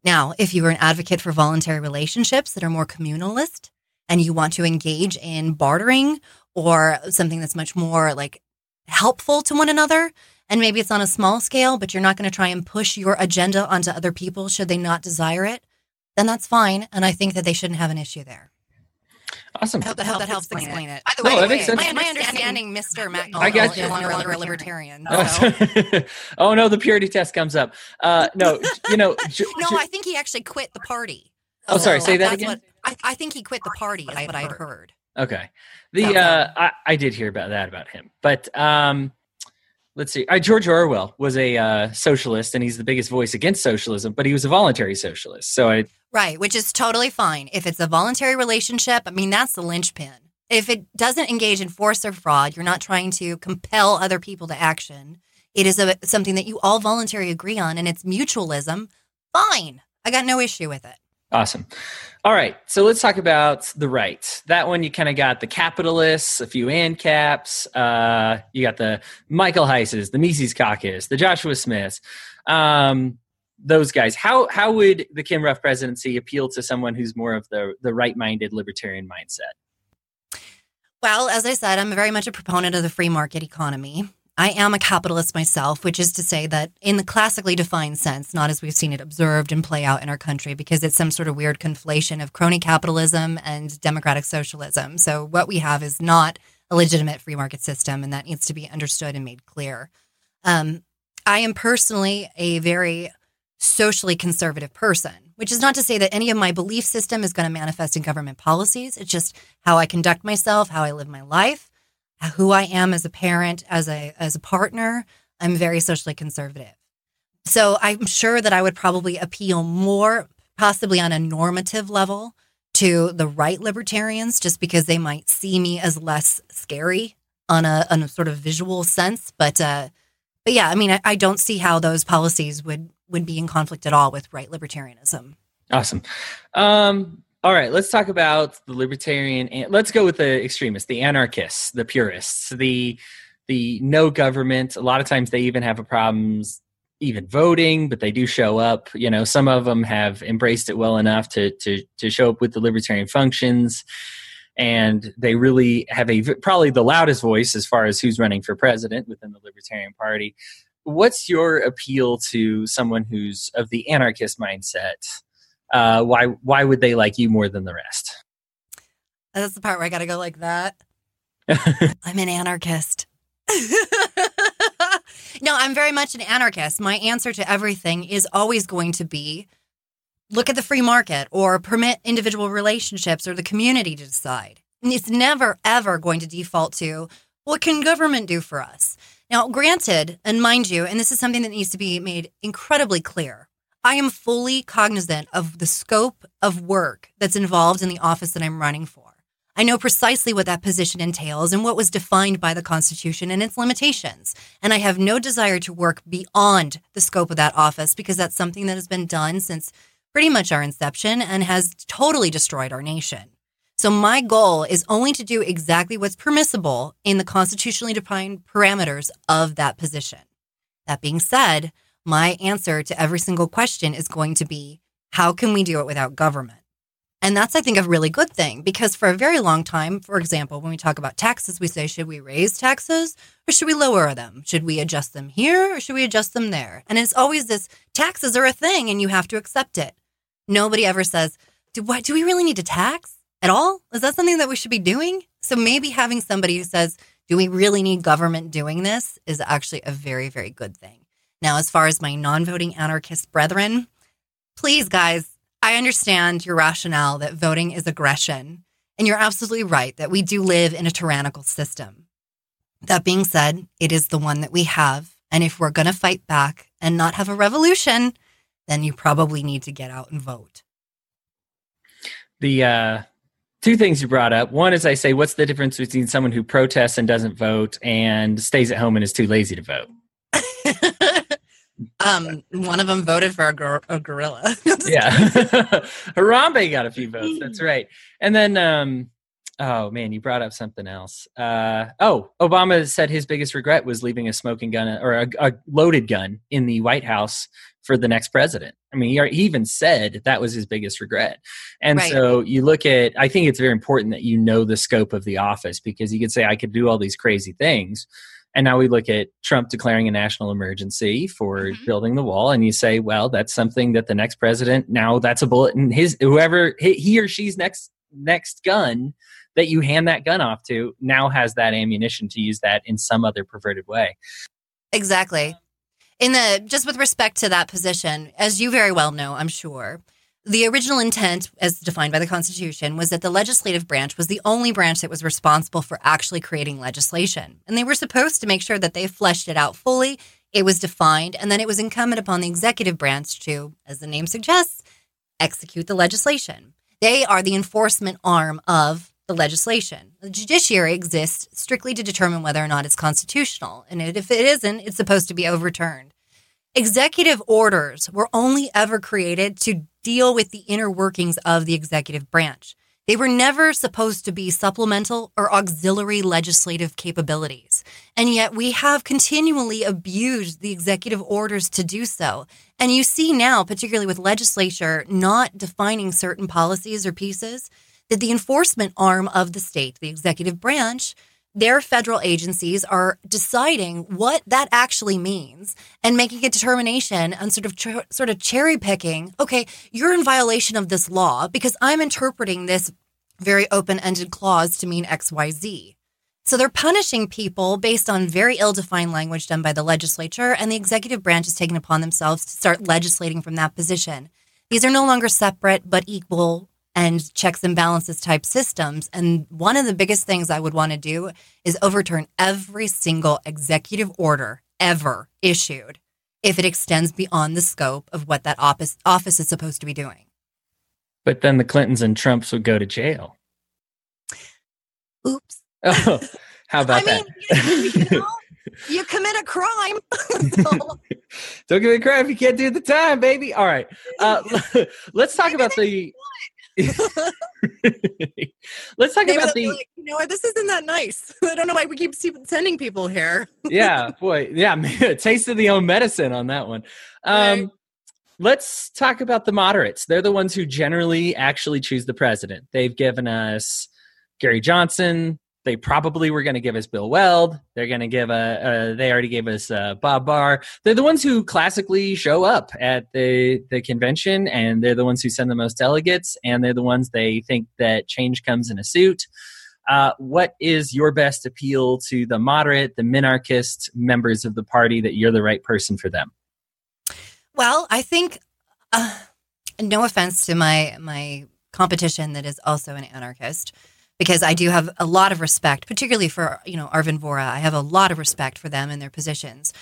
[SPEAKER 2] Now, if you are an advocate for voluntary relationships that are more communalist and you want to engage in bartering or something that's much more like helpful to one another, and maybe it's on a small scale, but you're not going to try and push your agenda onto other people should they not desire it, then that's fine. And I think that they shouldn't have an issue there.
[SPEAKER 1] Awesome.
[SPEAKER 2] I hope that, helps, that helps explain, explain it. it. By the
[SPEAKER 1] no,
[SPEAKER 2] way,
[SPEAKER 1] that makes sense.
[SPEAKER 2] My, my understanding, Mr. McDonald, I got you. is no longer a libertarian.
[SPEAKER 1] So. oh no, the purity test comes up. Uh, no, you know.
[SPEAKER 2] J- no, I think he actually quit the party.
[SPEAKER 1] Oh, so sorry. Say that again. What,
[SPEAKER 2] I, I, think he quit the party. Is what I heard.
[SPEAKER 1] Okay. The uh, I, I did hear about that about him, but um, let's see. Uh, George Orwell was a uh, socialist, and he's the biggest voice against socialism, but he was a voluntary socialist. So I
[SPEAKER 2] right, which is totally fine if it's a voluntary relationship. I mean, that's the linchpin. If it doesn't engage in force or fraud, you're not trying to compel other people to action. It is a, something that you all voluntarily agree on, and it's mutualism. Fine, I got no issue with it.
[SPEAKER 1] Awesome. All right, so let's talk about the right. That one you kind of got the capitalists, a few ANCAPs. Uh, you got the Michael Heises, the Mises Caucus, the Joshua Smiths. Um, those guys. How how would the Kim Ruff presidency appeal to someone who's more of the the right minded libertarian mindset?
[SPEAKER 2] Well, as I said, I'm very much a proponent of the free market economy. I am a capitalist myself, which is to say that in the classically defined sense, not as we've seen it observed and play out in our country, because it's some sort of weird conflation of crony capitalism and democratic socialism. So what we have is not a legitimate free market system, and that needs to be understood and made clear. Um, I am personally a very socially conservative person, which is not to say that any of my belief system is going to manifest in government policies. It's just how I conduct myself, how I live my life who I am as a parent, as a as a partner, I'm very socially conservative. So I'm sure that I would probably appeal more, possibly on a normative level, to the right libertarians, just because they might see me as less scary on a on a sort of visual sense. But uh, but yeah, I mean, I, I don't see how those policies would would be in conflict at all with right libertarianism.
[SPEAKER 1] Awesome. Um, all right, let's talk about the libertarian. Let's go with the extremists, the anarchists, the purists, the the no government. A lot of times they even have problems even voting, but they do show up. You know, some of them have embraced it well enough to to to show up with the libertarian functions, and they really have a probably the loudest voice as far as who's running for president within the Libertarian Party. What's your appeal to someone who's of the anarchist mindset? Uh, why why would they like you more than the rest?
[SPEAKER 2] That's the part where I got to go like that. I'm an anarchist. no, I'm very much an anarchist. My answer to everything is always going to be look at the free market or permit individual relationships or the community to decide. And It's never, ever going to default to what can government do for us? Now, granted, and mind you, and this is something that needs to be made incredibly clear I am fully cognizant of the scope of work that's involved in the office that I'm running for. I know precisely what that position entails and what was defined by the Constitution and its limitations. And I have no desire to work beyond the scope of that office because that's something that has been done since pretty much our inception and has totally destroyed our nation. So my goal is only to do exactly what's permissible in the constitutionally defined parameters of that position. That being said, my answer to every single question is going to be how can we do it without government? And that's, I think, a really good thing because for a very long time, for example, when we talk about taxes, we say, should we raise taxes or should we lower them? Should we adjust them here or should we adjust them there? And it's always this taxes are a thing and you have to accept it. Nobody ever says, do, what, do we really need to tax at all? Is that something that we should be doing? So maybe having somebody who says, do we really need government doing this is actually a very, very good thing. Now, as far as my non voting anarchist brethren, please, guys, I understand your rationale that voting is aggression. And you're absolutely right that we do live in a tyrannical system. That being said, it is the one that we have. And if we're going to fight back and not have a revolution, then you probably need to get out and vote.
[SPEAKER 1] The uh, two things you brought up one is I say, what's the difference between someone who protests and doesn't vote and stays at home and is too lazy to vote?
[SPEAKER 2] Um, one of them voted for a, gor- a gorilla.
[SPEAKER 1] yeah. Harambe got a few votes. That's right. And then, um, oh man, you brought up something else. Uh, oh, Obama said his biggest regret was leaving a smoking gun or a, a loaded gun in the White House for the next president. I mean, he, he even said that was his biggest regret. And right. so you look at, I think it's very important that you know the scope of the office because you could say, I could do all these crazy things and now we look at Trump declaring a national emergency for mm-hmm. building the wall, and you say, well, that's something that the next president now that's a bullet in his whoever he or she's next next gun that you hand that gun off to now has that ammunition to use that in some other perverted way.
[SPEAKER 2] Exactly. In the just with respect to that position, as you very well know, I'm sure, the original intent, as defined by the Constitution, was that the legislative branch was the only branch that was responsible for actually creating legislation. And they were supposed to make sure that they fleshed it out fully, it was defined, and then it was incumbent upon the executive branch to, as the name suggests, execute the legislation. They are the enforcement arm of the legislation. The judiciary exists strictly to determine whether or not it's constitutional. And if it isn't, it's supposed to be overturned. Executive orders were only ever created to deal with the inner workings of the executive branch. They were never supposed to be supplemental or auxiliary legislative capabilities. And yet we have continually abused the executive orders to do so. And you see now, particularly with legislature not defining certain policies or pieces, that the enforcement arm of the state, the executive branch, their federal agencies are deciding what that actually means and making a determination and sort of ch- sort of cherry picking okay you're in violation of this law because i'm interpreting this very open-ended clause to mean xyz so they're punishing people based on very ill-defined language done by the legislature and the executive branch is taking upon themselves to start legislating from that position. These are no longer separate but equal and checks and balances type systems. And one of the biggest things I would want to do is overturn every single executive order ever issued if it extends beyond the scope of what that office, office is supposed to be doing.
[SPEAKER 1] But then the Clintons and Trumps would go to jail.
[SPEAKER 2] Oops.
[SPEAKER 1] Oh, how about I that?
[SPEAKER 2] Mean, you, know, you commit a crime.
[SPEAKER 1] Don't commit a crime if you can't do the time, baby. All right. Uh, let's talk about the Let's talk Maybe about the. Like,
[SPEAKER 2] you know what? This isn't that nice. I don't know why we keep sending people here.
[SPEAKER 1] yeah, boy, yeah, taste of the own medicine on that one. Um, right. Let's talk about the moderates. They're the ones who generally actually choose the president. They've given us Gary Johnson, they probably were going to give us Bill Weld. They're going to give a, a, They already gave us uh, Bob Barr. They're the ones who classically show up at the the convention, and they're the ones who send the most delegates, and they're the ones they think that change comes in a suit. Uh, what is your best appeal to the moderate, the minarchist members of the party that you're the right person for them?
[SPEAKER 2] Well, I think, uh, no offense to my my competition that is also an anarchist because I do have a lot of respect, particularly for, you know, Arvin Vohra. I have a lot of respect for them and their positions.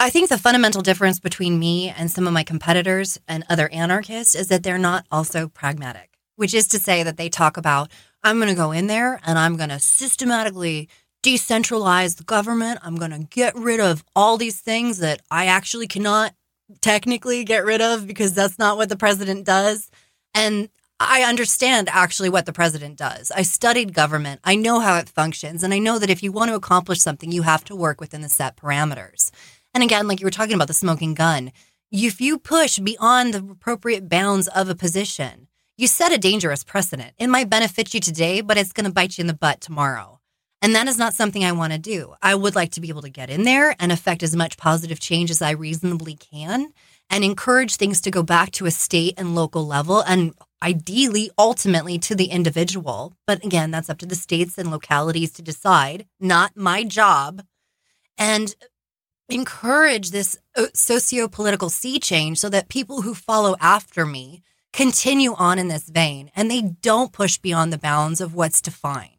[SPEAKER 2] I think the fundamental difference between me and some of my competitors and other anarchists is that they're not also pragmatic, which is to say that they talk about, I'm going to go in there and I'm going to systematically decentralize the government. I'm going to get rid of all these things that I actually cannot technically get rid of because that's not what the president does. And I understand actually what the president does. I studied government. I know how it functions. And I know that if you want to accomplish something, you have to work within the set parameters. And again, like you were talking about the smoking gun, if you push beyond the appropriate bounds of a position, you set a dangerous precedent. It might benefit you today, but it's going to bite you in the butt tomorrow. And that is not something I want to do. I would like to be able to get in there and affect as much positive change as I reasonably can and encourage things to go back to a state and local level and ideally, ultimately to the individual. But again, that's up to the states and localities to decide, not my job. And encourage this uh, socio political sea change so that people who follow after me continue on in this vein and they don't push beyond the bounds of what's defined.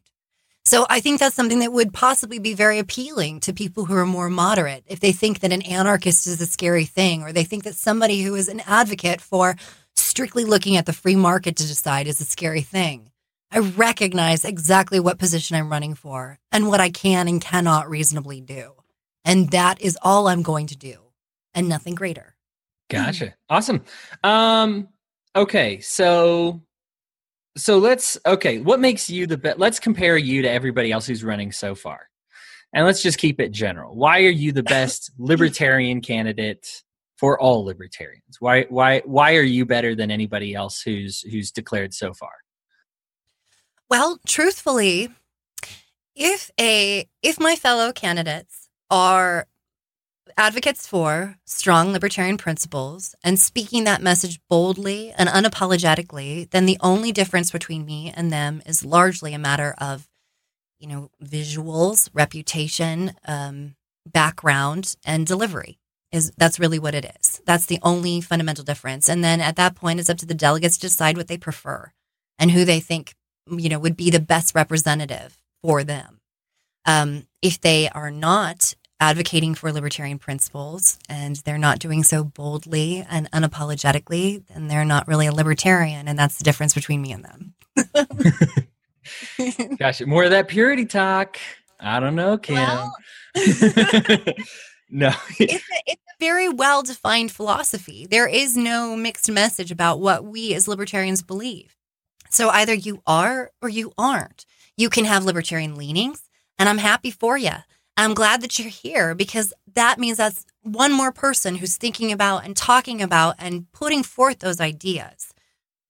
[SPEAKER 2] So I think that's something that would possibly be very appealing to people who are more moderate. If they think that an anarchist is a scary thing, or they think that somebody who is an advocate for strictly looking at the free market to decide is a scary thing. I recognize exactly what position I'm running for and what I can and cannot reasonably do. And that is all I'm going to do and nothing greater.
[SPEAKER 1] Gotcha. Awesome. Um, okay. So so let's okay what makes you the best let's compare you to everybody else who's running so far and let's just keep it general why are you the best libertarian candidate for all libertarians why why why are you better than anybody else who's who's declared so far
[SPEAKER 2] well truthfully if a if my fellow candidates are advocates for strong libertarian principles and speaking that message boldly and unapologetically, then the only difference between me and them is largely a matter of, you know, visuals, reputation, um, background, and delivery. Is that's really what it is. That's the only fundamental difference. And then at that point, it's up to the delegates to decide what they prefer and who they think, you know, would be the best representative for them. Um, if they are not advocating for libertarian principles and they're not doing so boldly and unapologetically, then they're not really a libertarian. And that's the difference between me and them.
[SPEAKER 1] Gosh, more of that purity talk. I don't know, Kim. Well, no.
[SPEAKER 2] it's, a, it's a very well defined philosophy. There is no mixed message about what we as libertarians believe. So either you are or you aren't. You can have libertarian leanings, and I'm happy for you. I'm glad that you're here because that means that's one more person who's thinking about and talking about and putting forth those ideas.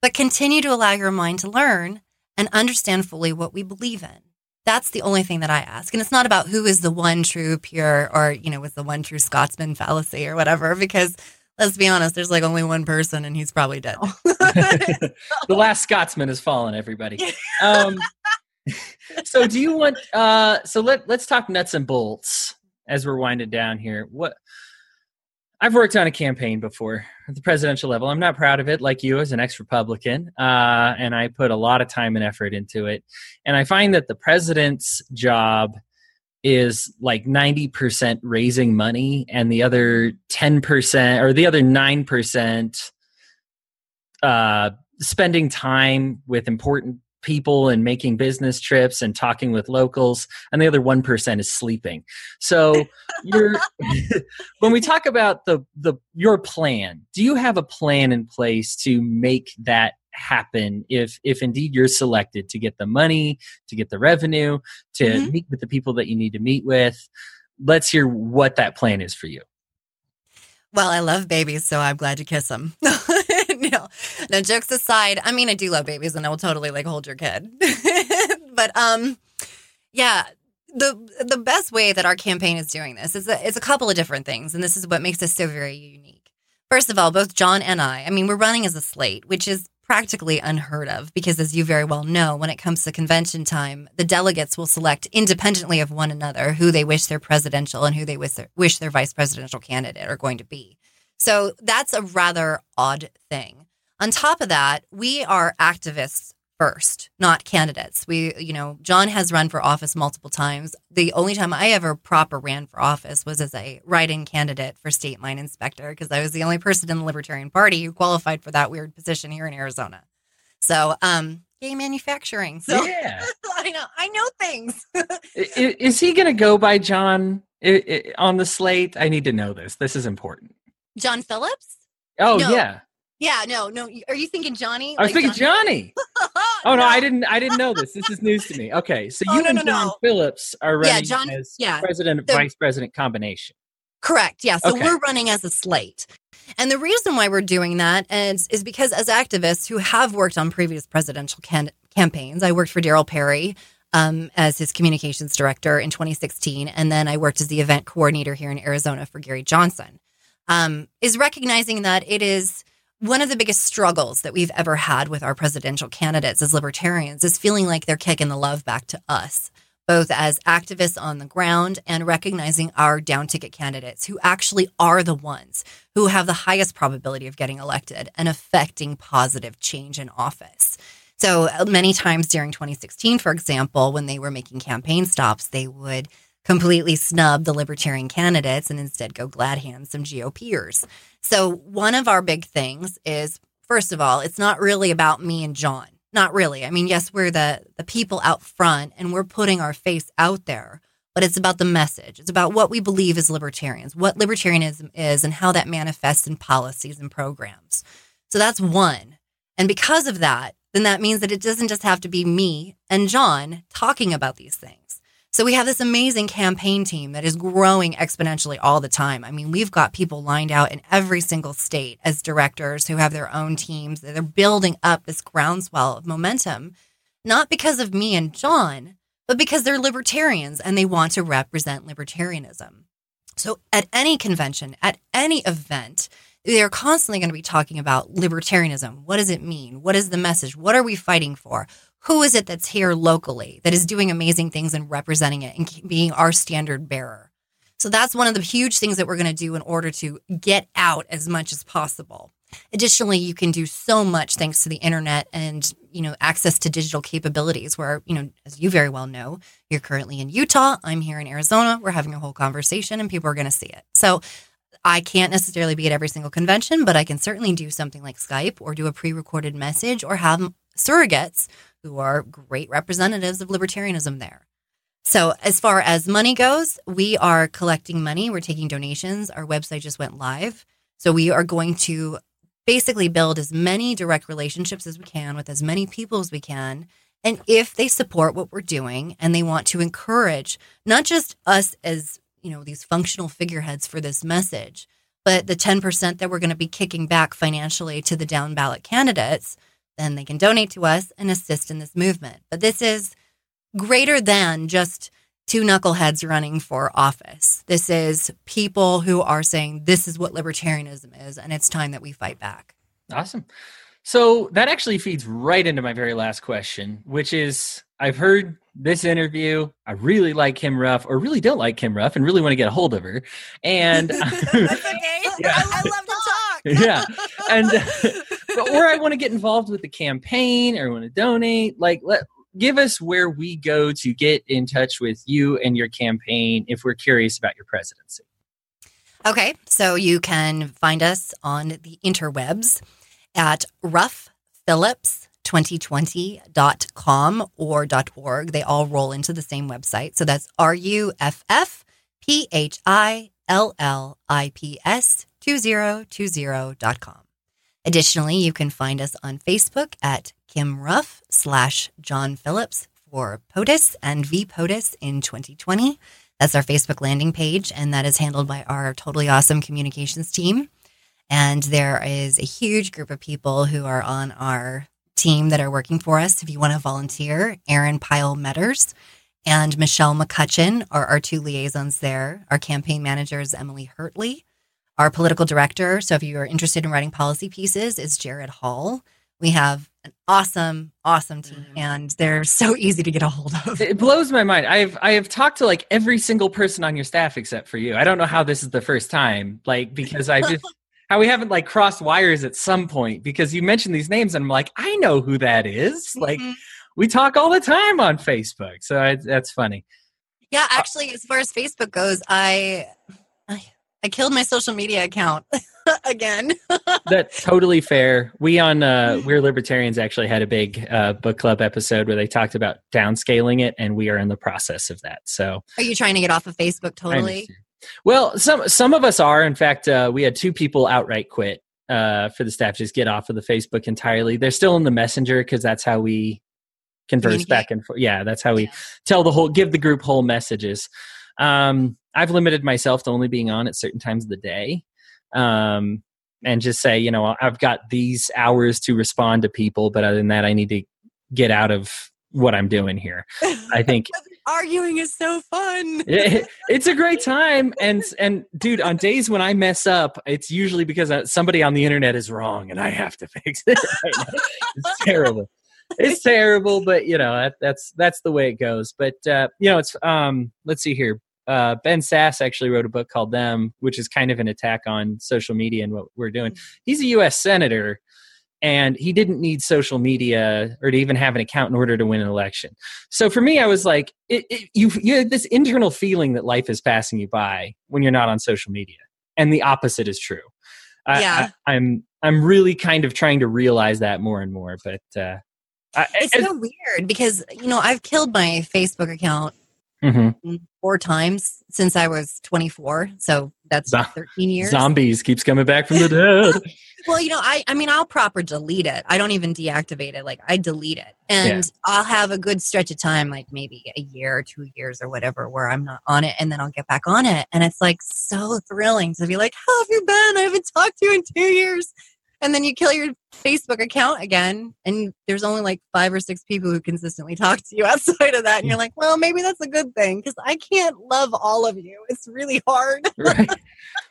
[SPEAKER 2] But continue to allow your mind to learn and understand fully what we believe in. That's the only thing that I ask. And it's not about who is the one true pure or, you know, was the one true Scotsman fallacy or whatever, because let's be honest, there's like only one person and he's probably dead.
[SPEAKER 1] the last Scotsman has fallen, everybody. Um, so do you want uh so let let's talk nuts and bolts as we're winding down here. What I've worked on a campaign before at the presidential level. I'm not proud of it, like you, as an ex-Republican, uh, and I put a lot of time and effort into it. And I find that the president's job is like 90% raising money, and the other 10% or the other 9% uh, spending time with important people and making business trips and talking with locals and the other 1% is sleeping. So you're when we talk about the the your plan do you have a plan in place to make that happen if if indeed you're selected to get the money to get the revenue to mm-hmm. meet with the people that you need to meet with? Let's hear what that plan is for you.
[SPEAKER 2] Well i love babies so i'm glad to kiss them no, no jokes aside. I mean, I do love babies, and I will totally like hold your kid. but um, yeah, the the best way that our campaign is doing this is it's a couple of different things, and this is what makes us so very unique. First of all, both John and I, I mean, we're running as a slate, which is practically unheard of because, as you very well know, when it comes to convention time, the delegates will select independently of one another who they wish their presidential and who they wish their, wish their vice presidential candidate are going to be. So that's a rather odd thing. On top of that, we are activists first, not candidates. We, you know, John has run for office multiple times. The only time I ever proper ran for office was as a write-in candidate for state mine inspector because I was the only person in the Libertarian Party who qualified for that weird position here in Arizona. So, um, gay manufacturing. So yeah. I know, I know things.
[SPEAKER 1] is he going to go by John on the slate? I need to know this. This is important.
[SPEAKER 2] John Phillips?
[SPEAKER 1] Oh no. yeah.
[SPEAKER 2] Yeah, no, no. Are you thinking Johnny?
[SPEAKER 1] I was like thinking Johnny. Johnny. oh no. no. I didn't. I didn't know this. This is news to me. Okay, so oh, you no, and John Phillips are running yeah, John, as yeah. president, the, vice president combination.
[SPEAKER 2] Correct. Yeah. So okay. we're running as a slate. And the reason why we're doing that is, is because as activists who have worked on previous presidential can- campaigns, I worked for Darryl Perry um, as his communications director in 2016. And then I worked as the event coordinator here in Arizona for Gary Johnson um, is recognizing that it is one of the biggest struggles that we've ever had with our presidential candidates as libertarians is feeling like they're kicking the love back to us both as activists on the ground and recognizing our down ticket candidates who actually are the ones who have the highest probability of getting elected and affecting positive change in office. So uh, many times during 2016, for example, when they were making campaign stops, they would completely snub the libertarian candidates and instead go glad hand some GOPers. So one of our big things is, first of all, it's not really about me and John. Not really. I mean, yes, we're the the people out front and we're putting our face out there, but it's about the message. It's about what we believe as libertarians, what libertarianism is and how that manifests in policies and programs. So that's one. And because of that, then that means that it doesn't just have to be me and John talking about these things. So we have this amazing campaign team that is growing exponentially all the time. I mean, we've got people lined out in every single state as directors who have their own teams. They're building up this groundswell of momentum, not because of me and John, but because they're libertarians and they want to represent libertarianism. So at any convention, at any event, they're constantly going to be talking about libertarianism. What does it mean? What is the message? What are we fighting for? Who is it that's here locally that is doing amazing things and representing it and being our standard bearer? So that's one of the huge things that we're going to do in order to get out as much as possible. Additionally, you can do so much thanks to the internet and, you know, access to digital capabilities where, you know, as you very well know, you're currently in Utah, I'm here in Arizona, we're having a whole conversation and people are going to see it. So I can't necessarily be at every single convention, but I can certainly do something like Skype or do a pre recorded message or have surrogates who are great representatives of libertarianism there. So, as far as money goes, we are collecting money. We're taking donations. Our website just went live. So, we are going to basically build as many direct relationships as we can with as many people as we can. And if they support what we're doing and they want to encourage not just us as you know, these functional figureheads for this message. But the 10% that we're going to be kicking back financially to the down ballot candidates, then they can donate to us and assist in this movement. But this is greater than just two knuckleheads running for office. This is people who are saying this is what libertarianism is, and it's time that we fight back.
[SPEAKER 1] Awesome. So that actually feeds right into my very last question, which is I've heard this interview. I really like Kim Ruff, or really don't like Kim Ruff, and really want to get a hold of her. And
[SPEAKER 2] that's okay. Yeah. I, I, love to talk.
[SPEAKER 1] yeah, and or I want to get involved with the campaign, or want to donate. Like, let give us where we go to get in touch with you and your campaign if we're curious about your presidency.
[SPEAKER 2] Okay, so you can find us on the interwebs at Ruff Phillips 2020.com or .org. They all roll into the same website. So that's R U F F P H I L L I P S 2020.com. Additionally, you can find us on Facebook at Kim Ruff slash John Phillips for POTUS and VPOTUS in 2020. That's our Facebook landing page, and that is handled by our totally awesome communications team. And there is a huge group of people who are on our team that are working for us. If you want to volunteer, Aaron Pyle Metters and Michelle McCutcheon are our two liaisons there. Our campaign manager is Emily Hurtley. Our political director, so if you are interested in writing policy pieces, is Jared Hall. We have an awesome, awesome team, mm-hmm. and they're so easy to get a hold of.
[SPEAKER 1] It blows my mind. I've I have talked to like every single person on your staff except for you. I don't know how this is the first time, like because I just how we haven't like crossed wires at some point because you mentioned these names and I'm like, I know who that is. Mm-hmm. Like we talk all the time on Facebook. So I, that's funny.
[SPEAKER 2] Yeah, actually, as far as Facebook goes, I I, killed my social media account again.
[SPEAKER 1] that's totally fair. We on uh, We're Libertarians actually had a big uh, book club episode where they talked about downscaling it, and we are in the process of that. So,
[SPEAKER 2] are you trying to get off of Facebook totally?
[SPEAKER 1] Well, some some of us are. In fact, uh, we had two people outright quit uh, for the staff, just get off of the Facebook entirely. They're still in the Messenger because that's how we converse back and forth. Yeah, that's how we yeah. tell the whole, give the group whole messages. Um, I've limited myself to only being on at certain times of the day. Um, and just say, you know, I've got these hours to respond to people, but other than that, I need to get out of what I'm doing here. I think
[SPEAKER 2] arguing is so fun.
[SPEAKER 1] it, it's a great time, and and dude, on days when I mess up, it's usually because uh, somebody on the internet is wrong, and I have to fix it. it's terrible. it's terrible, but you know that, that's that's the way it goes. But uh, you know, it's um, let's see here. Uh, ben Sasse actually wrote a book called Them, which is kind of an attack on social media and what we're doing. He's a U.S. senator, and he didn't need social media or to even have an account in order to win an election. So for me, I was like, it, it, you you have this internal feeling that life is passing you by when you're not on social media, and the opposite is true.
[SPEAKER 2] Yeah.
[SPEAKER 1] I, I'm I'm really kind of trying to realize that more and more, but uh, I,
[SPEAKER 2] It's so weird because, you know, I've killed my Facebook account
[SPEAKER 1] Mhm.
[SPEAKER 2] four times since I was 24. So that's
[SPEAKER 1] Zo-
[SPEAKER 2] 13 years.
[SPEAKER 1] zombies keeps coming back from the dead.
[SPEAKER 2] Well, you know, I I mean, I'll proper delete it. I don't even deactivate it. Like I delete it, and I'll have a good stretch of time, like maybe a year or two years or whatever, where I'm not on it, and then I'll get back on it, and it's like so thrilling to be like, "How have you been? I haven't talked to you in two years." And then you kill your Facebook account again, and there's only like five or six people who consistently talk to you outside of that. And you're like, well, maybe that's a good thing because I can't love all of you. It's really hard.
[SPEAKER 1] right.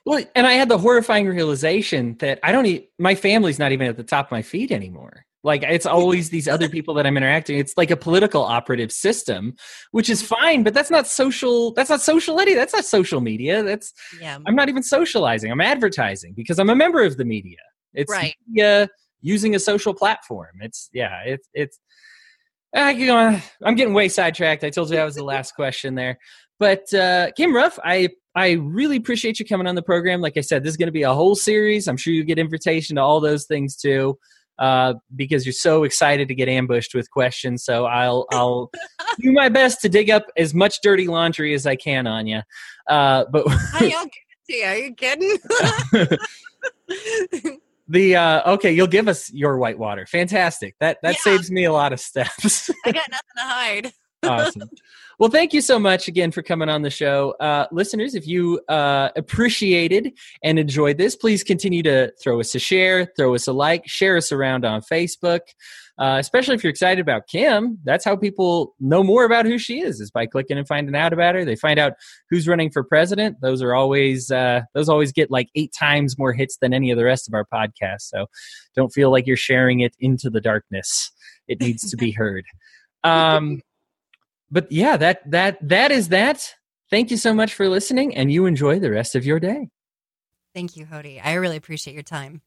[SPEAKER 1] Well, and I had the horrifying realization that I don't. E- my family's not even at the top of my feed anymore. Like it's always these other people that I'm interacting. It's like a political operative system, which is fine, but that's not social. That's not social any. That's not social media. That's
[SPEAKER 2] Yeah.
[SPEAKER 1] I'm not even socializing. I'm advertising because I'm a member of the media. It's
[SPEAKER 2] Right.
[SPEAKER 1] media using a social platform. It's yeah. It's it's. I can go on. I'm getting way sidetracked. I told you that was the last question there, but uh, Kim Ruff, I I really appreciate you coming on the program. Like I said, this is going to be a whole series. I'm sure you get invitation to all those things too, uh, because you're so excited to get ambushed with questions. So I'll I'll do my best to dig up as much dirty laundry as I can on you. Uh, but
[SPEAKER 2] I'll give it to you. Are you kidding?
[SPEAKER 1] the uh, okay, you'll give us your white water. Fantastic. That that
[SPEAKER 2] Yeah.
[SPEAKER 1] saves me a lot of steps.
[SPEAKER 2] I got nothing to hide.
[SPEAKER 1] awesome. Well, thank you so much again for coming on the show. Uh, listeners, if you uh, appreciated and enjoyed this, please continue to throw us a share, throw us a like, share us around on Facebook. Uh, especially if you're excited about Kim, that's how people know more about who she is, is by clicking and finding out about her. They find out who's running for president. Those are always uh, those always get like eight times more hits than any of the rest of our podcasts. So don't feel like you're sharing it into the darkness. It needs to be heard. Um, but yeah, that that that is that. Thank you so much for listening, and you enjoy the rest of your day.
[SPEAKER 2] Thank you, Hody. I really appreciate your time.